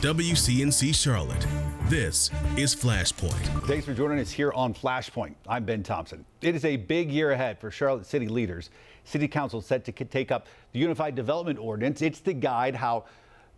WCNC Charlotte. This is Flashpoint. Thanks for joining us here on Flashpoint. I'm Ben Thompson. It is a big year ahead for Charlotte City leaders. City Council set to take up the Unified Development Ordinance. It's the guide how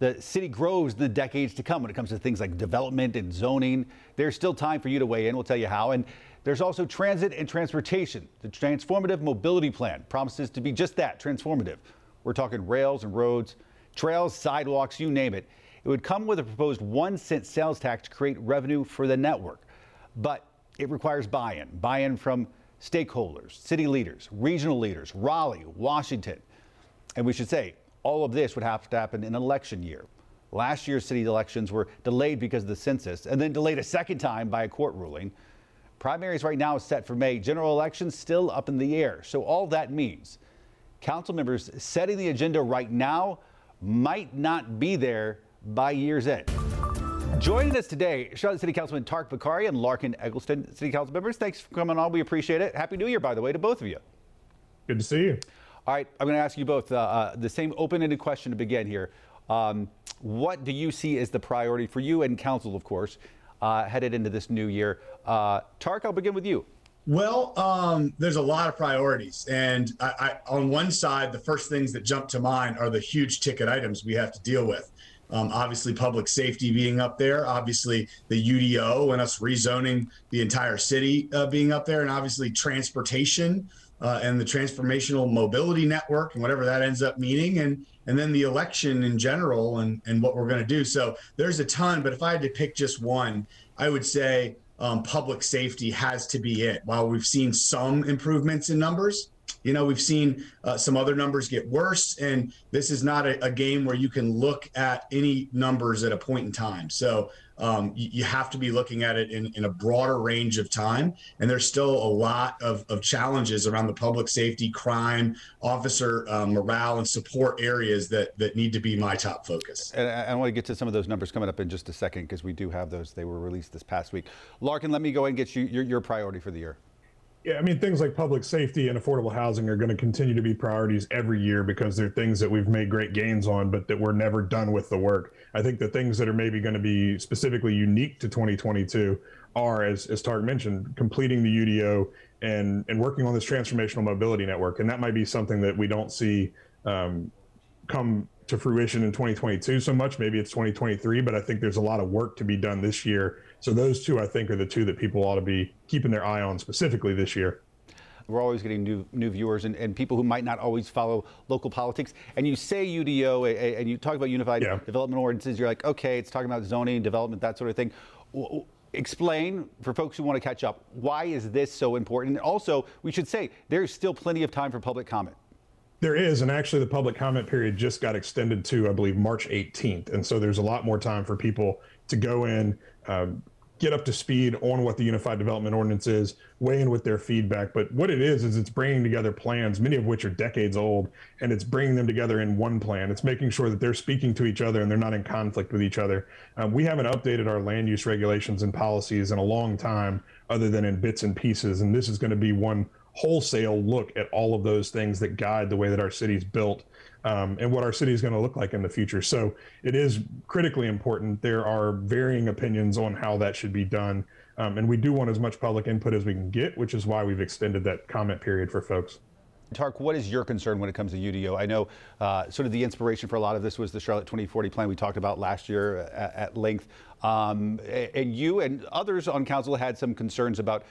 the city grows in the decades to come when it comes to things like development and zoning. There's still time for you to weigh in. We'll tell you how. And there's also transit and transportation. The Transformative Mobility Plan promises to be just that transformative. We're talking rails and roads, trails, sidewalks, you name it. It would come with a proposed one cent sales tax to create revenue for the network. But it requires buy in, buy in from stakeholders, city leaders, regional leaders, Raleigh, Washington. And we should say, all of this would have to happen in election year. Last year's city elections were delayed because of the census and then delayed a second time by a court ruling. Primaries right now is set for May. General elections still up in the air. So all that means council members setting the agenda right now might not be there by year's end. Joining us today, Charlotte City Councilman Tariq Bokhari and Larkin Eggleston, City Council members. Thanks for coming on. We appreciate it. Happy New Year, by the way, to both of you. Good to see you. All right, I'm going to ask you both uh, uh, the same open-ended question to begin here. Um, what do you see as the priority for you and council, of course, uh, headed into this new year? Uh, Tariq, I'll begin with you. Well, um, there's a lot of priorities, and I, I, on one side, the first things that jump to mind are the huge ticket items we have to deal with. Um, obviously, public safety being up there, obviously the UDO and us rezoning the entire city uh, being up there, and obviously transportation uh, and the transformational mobility network and whatever that ends up meaning, and and then the election in general and and what we're going to do. So there's a ton, but if I had to pick just one, I would say um, public safety has to be it. While we've seen some improvements in numbers, you know, we've seen uh, some other numbers get worse, and this is not a, a, game where you can look at any numbers at a point in time. So um, you, you, have to be looking at it in, in, a broader range of time. And there's still a lot of, of challenges around the public safety, crime, officer um, morale, and support areas that, that need to be my top focus. And I, I want to get to some of those numbers coming up in just a second because we do have those. They were released this past week. Larkin, let me go and get you your, your priority for the year. Yeah, I mean, things like public safety and affordable housing are going to continue to be priorities every year because they're things that we've made great gains on, but that we're never done with the work. I think the things that are maybe going to be specifically unique to 2022 are, as, as Tariq mentioned, completing the UDO and, and working on this transformational mobility network. And that might be something that we don't see um, come to fruition in 2022 so much. Maybe it's 2023, but I think there's a lot of work to be done this year so those two, I think, are the two that people ought to be keeping their eye on specifically this year. We're always getting new new viewers and, and people who might not always follow local politics. And you say UDO and you talk about unified yeah. development ordinances. You're like, okay, it's talking about zoning, development, that sort of thing. Explain for folks who want to catch up why is this so important? And also, we should say there's still plenty of time for public comment. There is, and actually, the public comment period just got extended to, I believe, March 18th, and so there's a lot more time for people to go in, um, get up to speed on what the Unified Development Ordinance is, weigh in with their feedback. But what it is, is it's bringing together plans, many of which are decades old, and it's bringing them together in one plan. It's making sure that they're speaking to each other and they're not in conflict with each other. Um, we haven't updated our land use regulations and policies in a long time, other than in bits and pieces. And this is going to be one wholesale look at all of those things that guide the way that our city's built um, and what our city is going to look like in the future. So it is critically important. There are varying opinions on how that should be done. Um, and we do want as much public input as we can get, which is why we've extended that comment period for folks. Tark, what is your concern when it comes to UDO? I know uh, sort of the inspiration for a lot of this was the Charlotte 2040 plan we talked about last year at, at length. Um, and you and others on council had some concerns about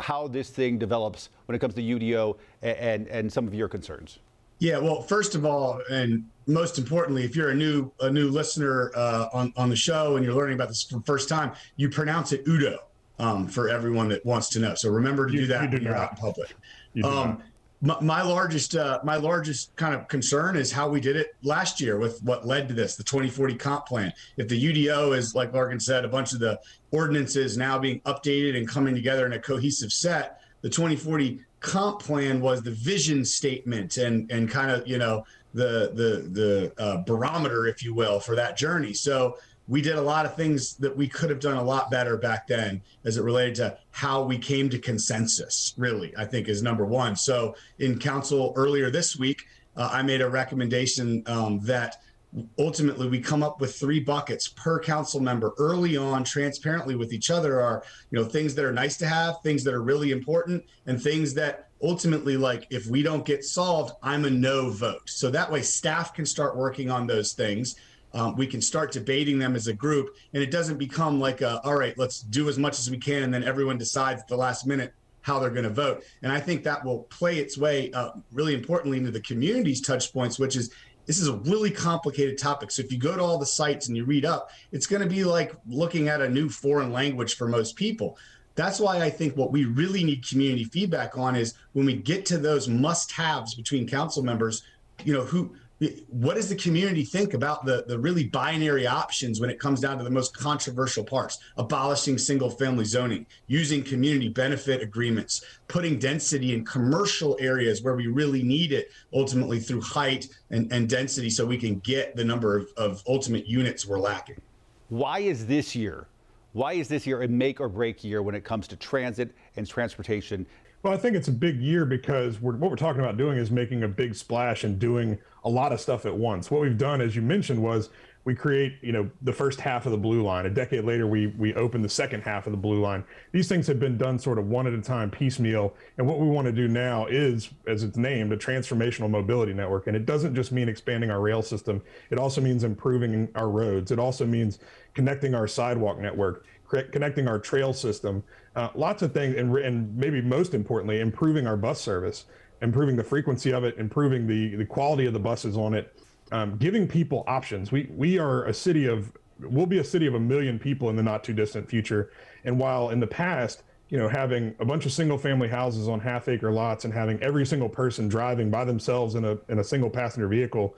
how this thing develops when it comes to UDO and, and, and some of your concerns. Yeah, well, first of all, and most importantly, if you're a new a new listener uh, on on the show and you're learning about this for the first time, you pronounce it Udo um, for everyone that wants to know. So remember to you, do that do when you're out in public. You um, my, my, largest uh, my largest kind of concern is how we did it last year with what led to this, the 2040 comp plan. If the UDO is like Larkin said, a bunch of the ordinances now being updated and coming together in a cohesive set, the 2040 comp plan was the vision statement and and kind of you know the the the uh, barometer, if you will, for that journey. So we did a lot of things that we could have done a lot better back then as it related to how we came to consensus. Really, I think is number one. So in council earlier this week, uh, I made a recommendation um, that ultimately we come up with three buckets per council member early on transparently with each other are you know things that are nice to have things that are really important and things that ultimately like if we don't get solved i'm a no vote. So that way staff can start working on those things. Um, we can start debating them as a group and it doesn't become like a, all right let's do as much as we can and then everyone decides at the last minute how they're going to vote. And i think that will play its way uh, really importantly into the community's touch points which is this is a really complicated topic. So if you go to all the sites and you read up, it's going to be like looking at a new foreign language for most people. That's why I think what we really need community feedback on is when we get to those must-haves between council members, you know, who what does the community think about the, the really binary options when it comes down to the most controversial parts? Abolishing single family zoning using community benefit agreements putting density in commercial areas where we really need it ultimately through height and, and density so we can get the number of, of ultimate units we're lacking. Why is this year why is this year a make or break year when it comes to transit and transportation? Well, I think it's a big year because we're, what we're talking about doing is making a big splash and doing a lot of stuff at once. What we've done, as you mentioned, was we create, you know, the first half of the blue line. A decade later, we we open the second half of the blue line. These things have been done sort of one at a time, piecemeal. And what we want to do now is, as it's named, a transformational mobility network. And it doesn't just mean expanding our rail system. It also means improving our roads. It also means connecting our sidewalk network connecting our trail system, uh, lots of things, and, and maybe most importantly, improving our bus service, improving the frequency of it, improving the, the quality of the buses on it, um, giving people options. We, we are a city of, we'll be a city of a million people in the not too distant future. And while in the past, you know, having a bunch of single family houses on half acre lots and having every single person driving by themselves in a, in a single passenger vehicle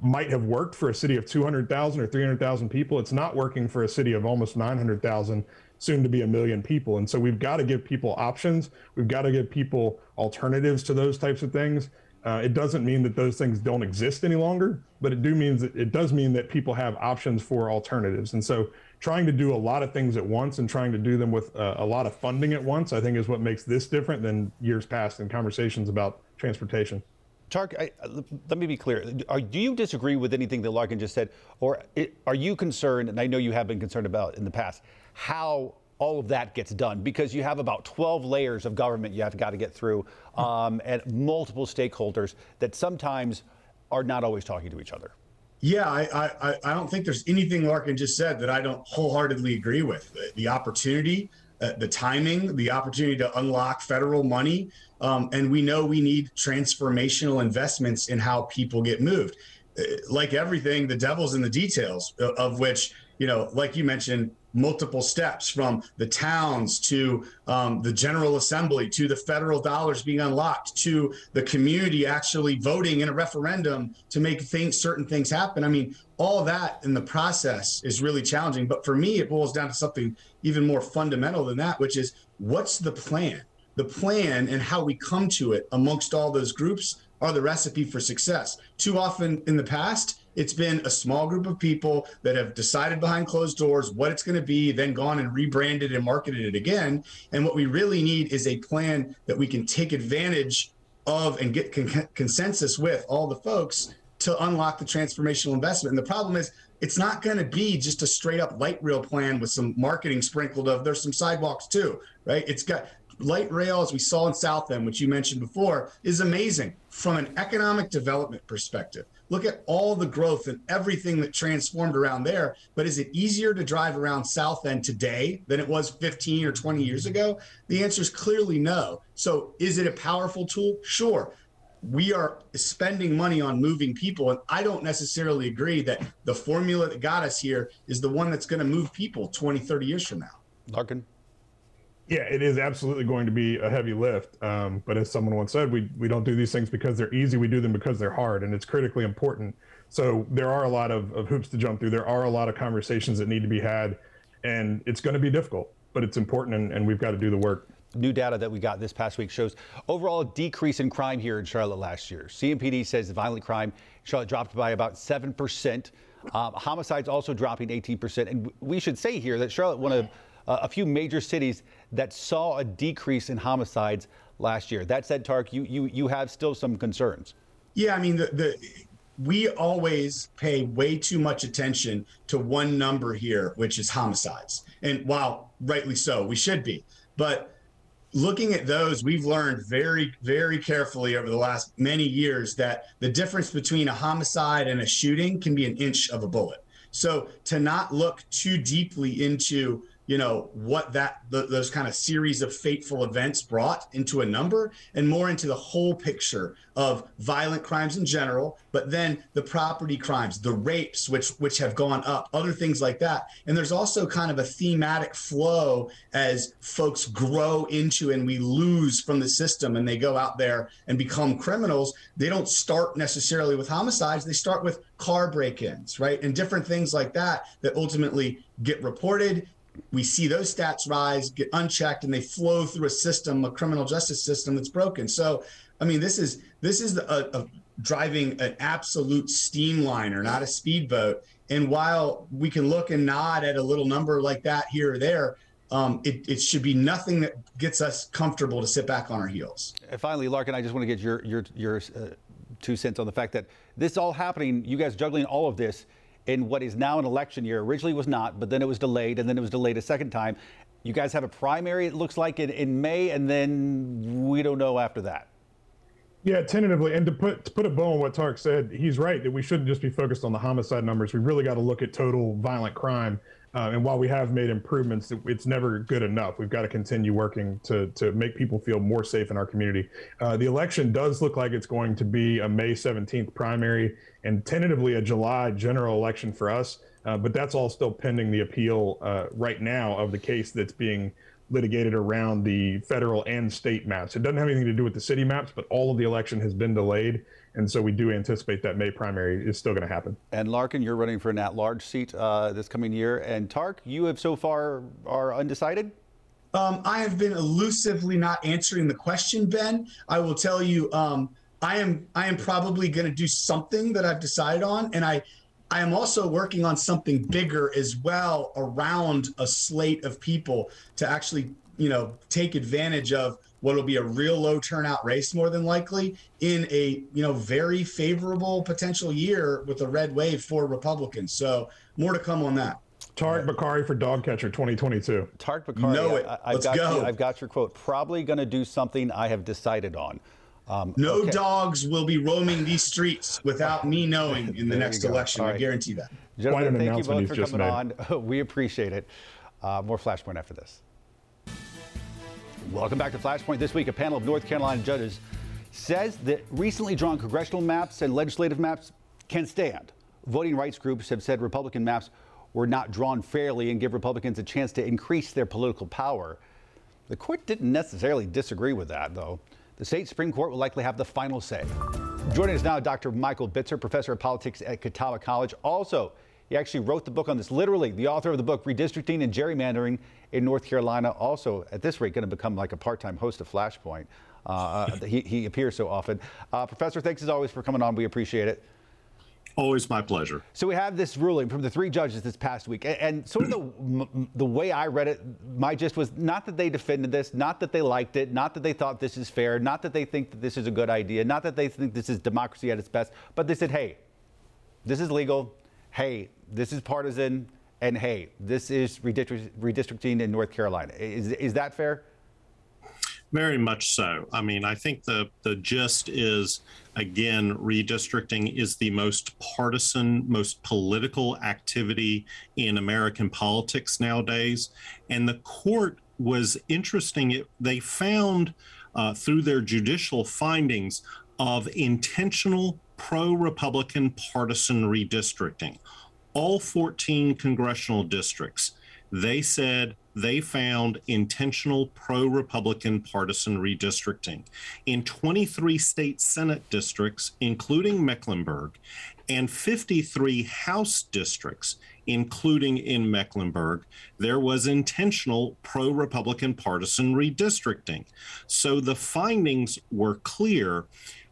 might have worked for a city of 200,000 or 300,000 people. It's not working for a city of almost 900,000, soon to be a million people. And so we've got to give people options. We've got to give people alternatives to those types of things. Uh, it doesn't mean that those things don't exist any longer, but it do means that it does mean that people have options for alternatives. And so trying to do a lot of things at once and trying to do them with uh, a lot of funding at once, I think is what makes this different than years past in conversations about transportation. Tark, I, let me be clear. Are, do you disagree with anything that Larkin just said, or are you concerned? And I know you have been concerned about in the past how all of that gets done because you have about 12 layers of government you have got to get through, um, and multiple stakeholders that sometimes are not always talking to each other. Yeah, I, I, I don't think there's anything Larkin just said that I don't wholeheartedly agree with. The, the opportunity, uh, the timing, the opportunity to unlock federal money um, and we know we need transformational investments in how people get moved. Uh, like everything, the devil's in the details, uh, of which, you know, like you mentioned, multiple steps from the towns to um, the General Assembly to the federal dollars being unlocked to the community actually voting in a referendum to make things, certain things happen. I mean, all that in the process is really challenging. But for me, it boils down to something even more fundamental than that, which is what's the plan? the plan and how we come to it amongst all those groups are the recipe for success. Too often in the past, it's been a small group of people that have decided behind closed doors what it's going to be, then gone and rebranded and marketed it again. And what we really need is a plan that we can take advantage of and get con- consensus with all the folks to unlock the transformational investment. And the problem is, it's not going to be just a straight up light rail plan with some marketing sprinkled of there's some sidewalks too, right? It's got light rail, as we saw in South End, which you mentioned before, is amazing from an economic development perspective. Look at all the growth and everything that transformed around there. But is it easier to drive around South End today than it was 15 or 20 years ago? The answer is clearly no. So is it a powerful tool? Sure. We are spending money on moving people. And I don't necessarily agree that the formula that got us here is the one that's going to move people 20, 30 years from now. Larkin. Yeah, it is absolutely going to be a heavy lift. Um, but as someone once said, we, we don't do these things because they're easy. We do them because they're hard, and it's critically important. So there are a lot of, of hoops to jump through. There are a lot of conversations that need to be had, and it's going to be difficult, but it's important, and, and we've got to do the work. New data that we got this past week shows overall decrease in crime here in Charlotte last year. CMPD says violent crime Charlotte dropped by about 7%. Um, homicides also dropping 18%. And we should say here that Charlotte, one of uh, a few major cities that saw a decrease in homicides last year. That said, Tark, you, you, you have still some concerns. Yeah, I mean, the, the we always pay way too much attention to one number here, which is homicides. And while rightly so, we should be. But looking at those, we've learned very, very carefully over the last many years that the difference between a homicide and a shooting can be an inch of a bullet. So to not look too deeply into you know what that those kind of series of fateful events brought into a number and more into the whole picture of violent crimes in general but then the property crimes the rapes which which have gone up other things like that. And there's also kind of a thematic flow as folks grow into and we lose from the system and they go out there and become criminals. They don't start necessarily with homicides. They start with car break-ins right? And different things like that that ultimately get reported we see those stats rise, get unchecked, and they flow through a system, a criminal justice system that's broken. So, I mean, this is this is a, a driving an absolute steamliner, not a speedboat. And while we can look and nod at a little number like that here or there, um, it, it, should be nothing that gets us comfortable to sit back on our heels. And finally, Larkin, I just want to get your your your uh, two cents on the fact that this all happening, you guys juggling all of this in what is now an election year. Originally was not, but then it was delayed, and then it was delayed a second time. You guys have a primary, it looks like, in, in May, and then we don't know after that. Yeah, tentatively. And to put to put a bow on what Tark said, he's right that we shouldn't just be focused on the homicide numbers. We really got to look at total violent crime. Uh, and while we have made improvements, it's never good enough. We've got to continue working to to make people feel more safe in our community. Uh, the election does look like it's going to be a May 17th primary and tentatively a July general election for us. Uh, but that's all still pending the appeal uh, right now of the case that's being litigated around the federal and state maps. It doesn't have anything to do with the city maps, but all of the election has been delayed. And so we do anticipate that May primary is still going to happen. And Larkin, you're running for an at-large seat uh, this coming year. And Tark, you have so far are undecided. Um, I have been elusively not answering the question, Ben. I will tell you, um, I am I am probably going to do something that I've decided on, and I I am also working on something bigger as well around a slate of people to actually you know take advantage of what will be a real low turnout race more than likely in a you know very favorable potential year with a red wave for Republicans. So more to come on that. Tariq Bokhari for dog catcher 2022. Tariq Bokhari, know it. I, have Let's got go. You, I've got your quote. Probably going to do something I have decided on. Um, no okay. dogs will be roaming these streets without me knowing in the next election. Right. I guarantee that. Gentlemen, thank you both for coming made. on. We appreciate it. Uh, more Flashpoint after this. Welcome back to Flashpoint. This week, a panel of North Carolina judges says that recently drawn congressional maps and legislative maps can stand. Voting rights groups have said Republican maps were not drawn fairly and give Republicans a chance to increase their political power. The court didn't necessarily disagree with that, though. The state Supreme Court will likely have the final say. Joining us now, Dr. Michael Bitzer, professor of politics at Catawba College. Also, he actually wrote the book on this, literally, the author of the book, Redistricting and Gerrymandering in North Carolina. Also, at this rate, going to become like a part time host of Flashpoint. Uh, uh he, he, appears so often. Uh, Professor, thanks as always for coming on. We appreciate it. Always my pleasure. So we have this ruling from the three judges this past week, and, sort of the the way I read it, my gist was not that they defended this, not that they liked it, not that they thought this is fair, not that they think that this is a good idea, not that they think this is democracy at its best, but they said, hey, this is legal. Hey, this is partisan, and hey, this is redistricting in North Carolina. Is is that fair? Very much so. I mean, I think the the gist is again, redistricting is the most partisan, most political activity in American politics nowadays. And the court was interesting. It, they found uh, through their judicial findings of intentional pro Republican partisan redistricting. All 14 congressional districts, they said they found intentional pro Republican partisan redistricting in 23 state Senate districts, including Mecklenburg, and 53 House districts, including in Mecklenburg, there was intentional pro Republican partisan redistricting. So the findings were clear.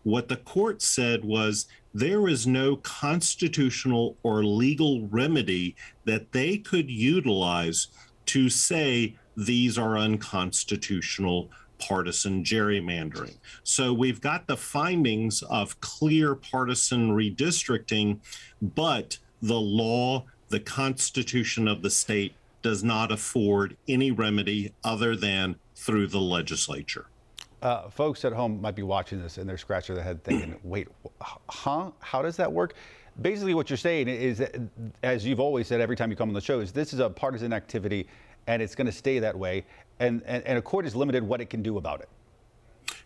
What the court said was there is no constitutional or legal remedy that they could utilize to say these are unconstitutional partisan gerrymandering. So we've got the findings of clear partisan redistricting, but the law, the constitution of the state does not afford any remedy other than through the legislature. Uh, folks at home might be watching this and they're scratching their head thinking, wait, huh? How does that work? Basically, what you're saying is, that, as you've always said every time you come on the show, is this is a partisan activity and it's going to stay that way. And, and, and a court is limited what it can do about it.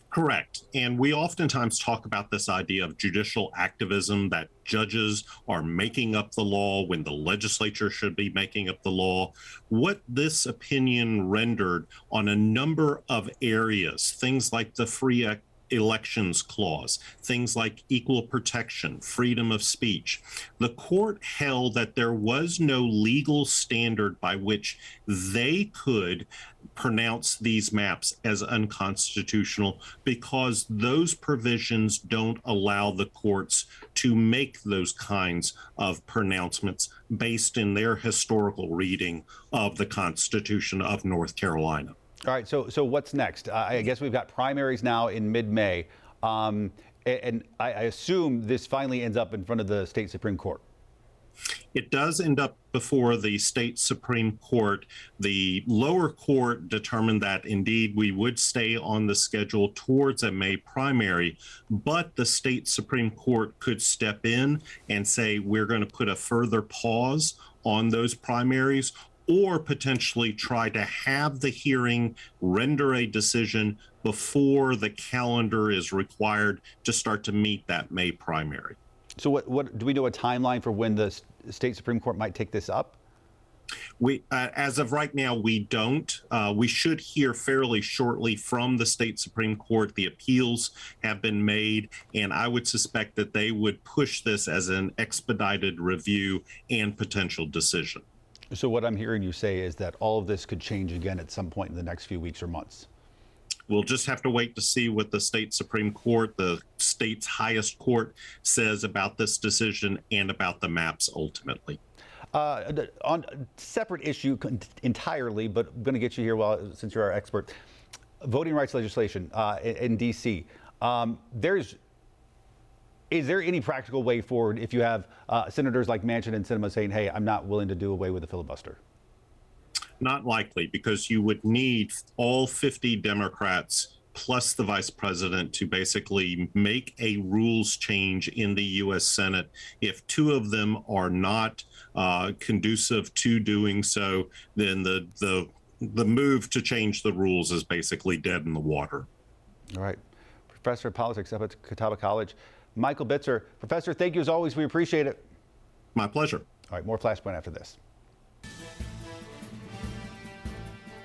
Correct. And we oftentimes talk about this idea of judicial activism that judges are making up the law when the legislature should be making up the law. What this opinion rendered on a number of areas, things like the free elections clause, things like equal protection, freedom of speech. The court held that there was no legal standard by which they could pronounce these maps as unconstitutional because those provisions don't allow the courts to make those kinds of pronouncements based in their historical reading of the Constitution of North Carolina. All right. So, so what's next? I guess we've got primaries now in mid-May, um, and I, I assume this finally ends up in front of the state supreme court. It does end up before the state Supreme Court. The lower court determined that indeed we would stay on the schedule towards a May primary, but the state Supreme Court could step in and say we're going to put a further pause on those primaries or potentially try to have the hearing render a decision before the calendar is required to start to meet that May primary. So, what, what do we know a timeline for when the state Supreme Court might take this up? We, uh, as of right now, we don't. Uh, we should hear fairly shortly from the state Supreme Court. The appeals have been made, and I would suspect that they would push this as an expedited review and potential decision. So, what I'm hearing you say is that all of this could change again at some point in the next few weeks or months. We'll just have to wait to see what the state Supreme Court, the state's highest court, says about this decision and about the maps ultimately. Uh, on a separate issue entirely, but I'm going to get you here while, since you're our expert. Voting rights legislation uh, in, in, D.C. Um, there's is there any practical way forward if you have uh, senators like Manchin and Sinema saying, hey, I'm not willing to do away with the filibuster? Not likely, because you would need all 50 Democrats plus the vice president to basically make a rules change in the U.S. Senate. If two of them are not uh, conducive to doing so, then the, the the move to change the rules is basically dead in the water. All right. Professor of Politics up at Catawba College. Michael Bitzer. Professor, thank you as always. We appreciate it. My pleasure. All right, more Flashpoint after this.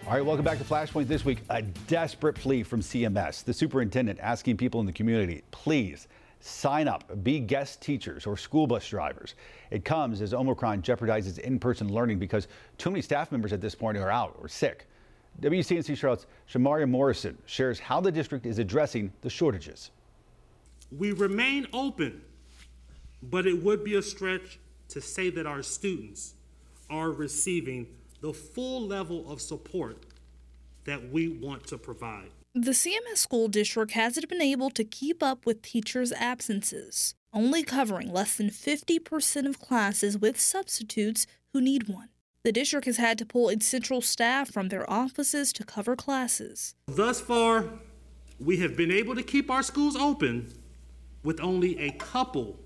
All right, welcome back to Flashpoint this week. A desperate plea from CMS, the superintendent asking people in the community, please sign up, be guest teachers or school bus drivers. It comes as Omicron jeopardizes in person learning because too many staff members at this point are out or sick. WCNC Charlotte's Shamaria Morrison shares how the district is addressing the shortages. We remain open, but it would be a stretch to say that our students are receiving the full level of support that we want to provide. The CMS school district hasn't been able to keep up with teachers' absences, only covering less than 50% of classes with substitutes who need one. The district has had to pull its central staff from their offices to cover classes. Thus far, we have been able to keep our schools open with only a couple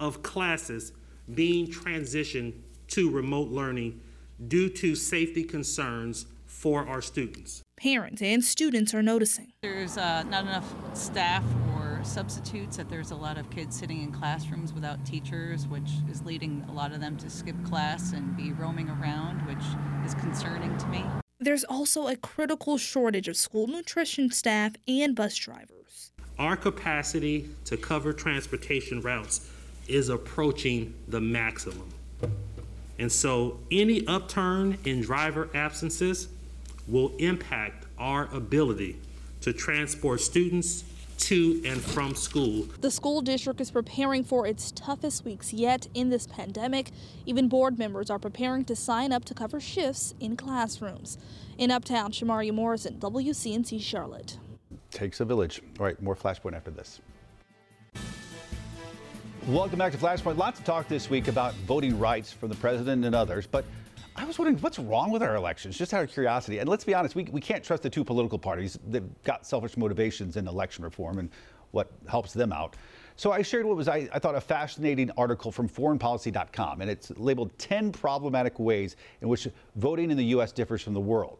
of classes being transitioned to remote learning due to safety concerns for our students. Parents and students are noticing. There's uh, not enough staff or substitutes, that there's a lot of kids sitting in classrooms without teachers, which is leading a lot of them to skip class and be roaming around, which is concerning to me. There's also a critical shortage of school nutrition staff and bus drivers. Our capacity to cover transportation routes is approaching the maximum. And so any upturn in driver absences will impact our ability to transport students to and from school. The school district is preparing for its toughest weeks yet in this pandemic. Even board members are preparing to sign up to cover shifts in classrooms. In Uptown, Shamaria Morrison, WCNC Charlotte. Takes a village. All right, more Flashpoint after this. Welcome back to Flashpoint. Lots of talk this week about voting rights from the president and others, but I was wondering what's wrong with our elections, just out of curiosity. And let's be honest, we, we can't trust the two political parties. They've got selfish motivations in election reform and what helps them out. So I shared what was, I, I thought, a fascinating article from foreignpolicy.com, and it's labeled 10 problematic ways in which voting in the U.S. differs from the world.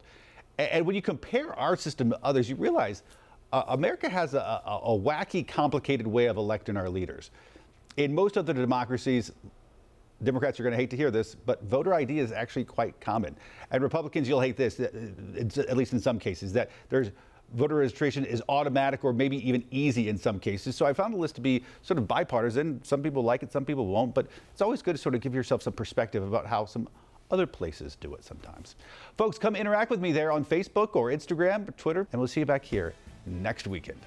And, and when you compare our system to others, you realize uh, America has a, a, a wacky, complicated way of electing our leaders. In most other democracies, Democrats are going to hate to hear this, but voter ID is actually quite common. And Republicans, you'll hate this, at least in some cases, that there's voter registration is automatic or maybe even easy in some cases. So I found the list to be sort of bipartisan. Some people like it, some people won't, but it's always good to sort of give yourself some perspective about how some other places do it sometimes. Folks, come interact with me there on Facebook or Instagram or Twitter, and we'll see you back here next weekend.